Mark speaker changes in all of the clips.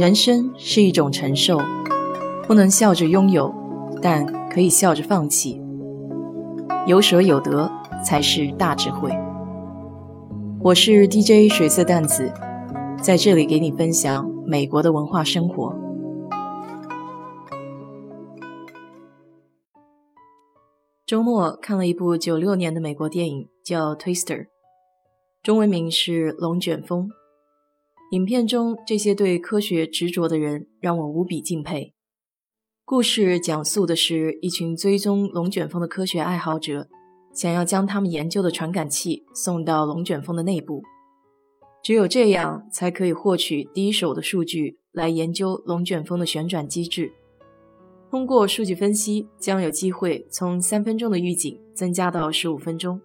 Speaker 1: 人生是一种承受，不能笑着拥有，但可以笑着放弃。有舍有得才是大智慧。我是 DJ 水色淡子，在这里给你分享美国的文化生活。周末看了一部九六年的美国电影，叫《Twister》，中文名是《龙卷风》。影片中这些对科学执着的人让我无比敬佩。故事讲述的是一群追踪龙卷风的科学爱好者，想要将他们研究的传感器送到龙卷风的内部，只有这样才可以获取第一手的数据来研究龙卷风的旋转机制。通过数据分析，将有机会从三分钟的预警增加到十五分钟，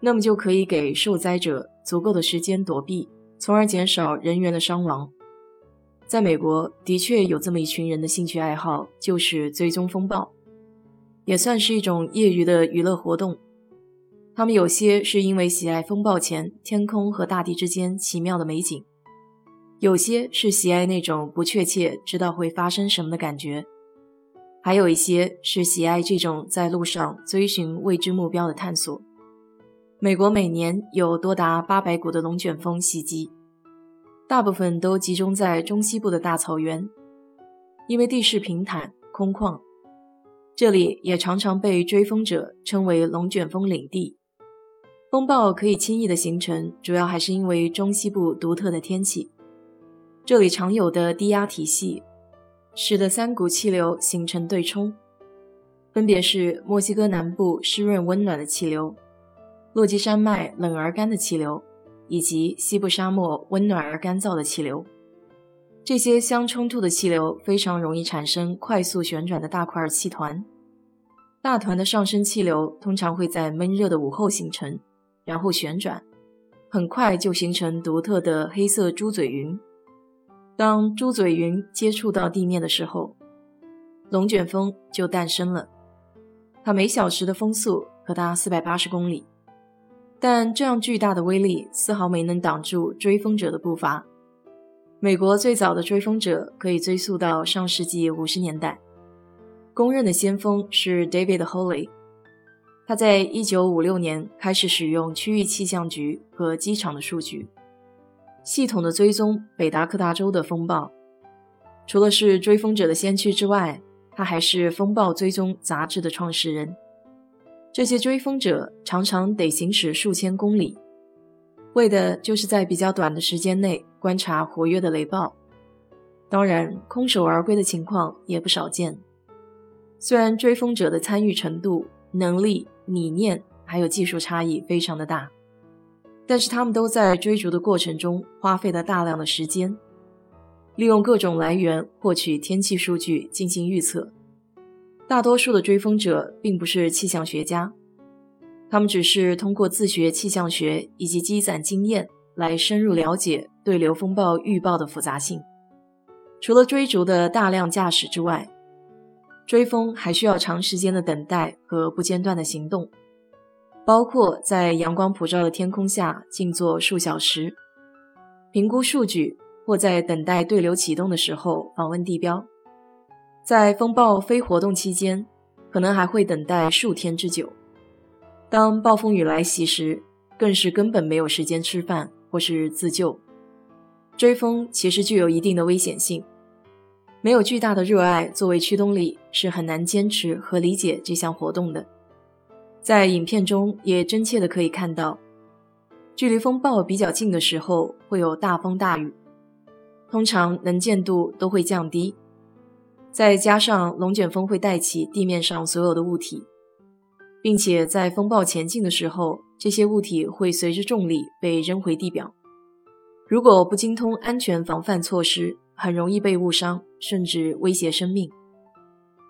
Speaker 1: 那么就可以给受灾者足够的时间躲避。从而减少人员的伤亡。在美国，的确有这么一群人的兴趣爱好，就是追踪风暴，也算是一种业余的娱乐活动。他们有些是因为喜爱风暴前天空和大地之间奇妙的美景，有些是喜爱那种不确切知道会发生什么的感觉，还有一些是喜爱这种在路上追寻未知目标的探索。美国每年有多达八百股的龙卷风袭击，大部分都集中在中西部的大草原，因为地势平坦空旷，这里也常常被追风者称为龙卷风领地。风暴可以轻易的形成，主要还是因为中西部独特的天气，这里常有的低压体系，使得三股气流形成对冲，分别是墨西哥南部湿润温暖的气流。落基山脉冷而干的气流，以及西部沙漠温暖而干燥的气流，这些相冲突的气流非常容易产生快速旋转的大块气团。大团的上升气流通常会在闷热的午后形成，然后旋转，很快就形成独特的黑色猪嘴云。当猪嘴云接触到地面的时候，龙卷风就诞生了。它每小时的风速可达四百八十公里。但这样巨大的威力丝毫没能挡住追风者的步伐。美国最早的追风者可以追溯到上世纪五十年代，公认的先锋是 David Holly。他在一九五六年开始使用区域气象局和机场的数据，系统的追踪北达科他州的风暴。除了是追风者的先驱之外，他还是《风暴追踪》杂志的创始人。这些追风者常常得行驶数千公里，为的就是在比较短的时间内观察活跃的雷暴。当然，空手而归的情况也不少见。虽然追风者的参与程度、能力、理念还有技术差异非常的大，但是他们都在追逐的过程中花费了大量的时间，利用各种来源获取天气数据进行预测。大多数的追风者并不是气象学家，他们只是通过自学气象学以及积攒经验来深入了解对流风暴预报的复杂性。除了追逐的大量驾驶之外，追风还需要长时间的等待和不间断的行动，包括在阳光普照的天空下静坐数小时，评估数据，或在等待对流启动的时候访问地标。在风暴非活动期间，可能还会等待数天之久。当暴风雨来袭时，更是根本没有时间吃饭或是自救。追风其实具有一定的危险性，没有巨大的热爱作为驱动力，是很难坚持和理解这项活动的。在影片中也真切的可以看到，距离风暴比较近的时候会有大风大雨，通常能见度都会降低。再加上龙卷风会带起地面上所有的物体，并且在风暴前进的时候，这些物体会随着重力被扔回地表。如果不精通安全防范措施，很容易被误伤，甚至威胁生命。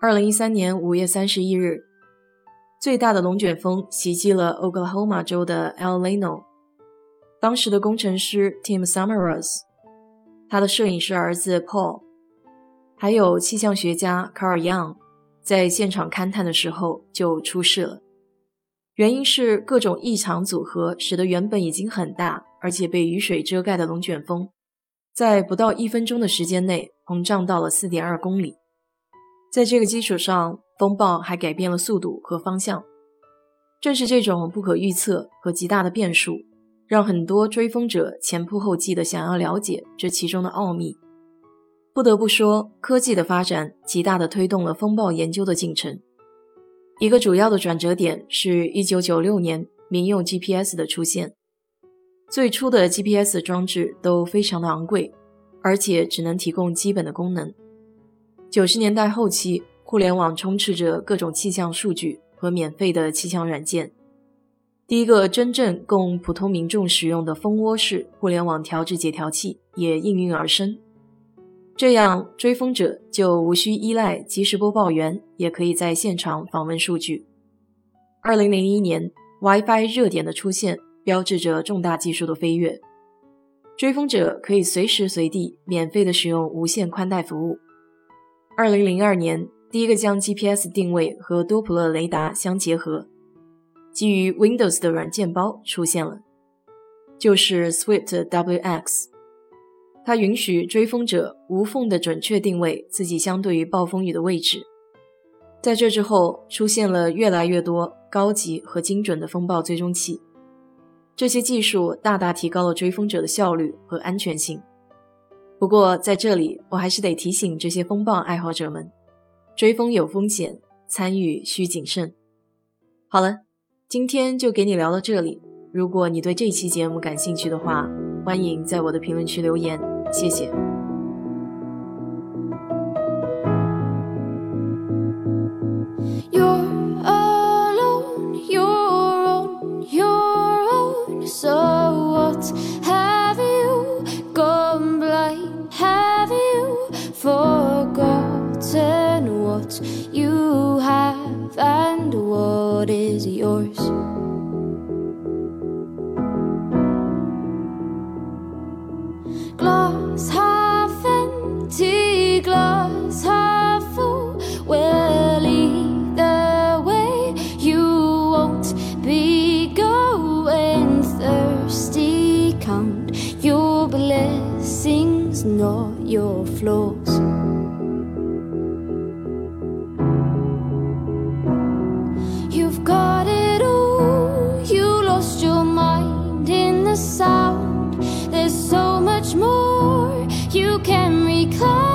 Speaker 1: 二零一三年五月三十一日，最大的龙卷风袭击了 Oklahoma 州的 El Leno。当时的工程师 Tim Summers，他的摄影师儿子 Paul。还有气象学家卡尔·杨在现场勘探的时候就出事了，原因是各种异常组合使得原本已经很大而且被雨水遮盖的龙卷风在不到一分钟的时间内膨胀到了四点二公里。在这个基础上，风暴还改变了速度和方向。正是这种不可预测和极大的变数，让很多追风者前仆后继地想要了解这其中的奥秘。不得不说，科技的发展极大地推动了风暴研究的进程。一个主要的转折点是1996年民用 GPS 的出现。最初的 GPS 装置都非常的昂贵，而且只能提供基本的功能。九十年代后期，互联网充斥着各种气象数据和免费的气象软件。第一个真正供普通民众使用的蜂窝式互联网调制解调器也应运而生。这样，追风者就无需依赖即时播报员，也可以在现场访问数据。二零零一年，WiFi 热点的出现，标志着重大技术的飞跃。追风者可以随时随地免费的使用无线宽带服务。二零零二年，第一个将 GPS 定位和多普勒雷达相结合，基于 Windows 的软件包出现了，就是 Swift WX。它允许追风者无缝的准确定位自己相对于暴风雨的位置。在这之后，出现了越来越多高级和精准的风暴追踪器。这些技术大大提高了追风者的效率和安全性。不过，在这里我还是得提醒这些风暴爱好者们：追风有风险，参与需谨慎。好了，今天就给你聊到这里。如果你对这期节目感兴趣的话，欢迎在我的评论区留言。谢谢。
Speaker 2: glass half empty, glass half full. Well, the way, you won't be going thirsty. Count your blessings, not your flaws. You've got it all, you lost your mind in the silence. 你可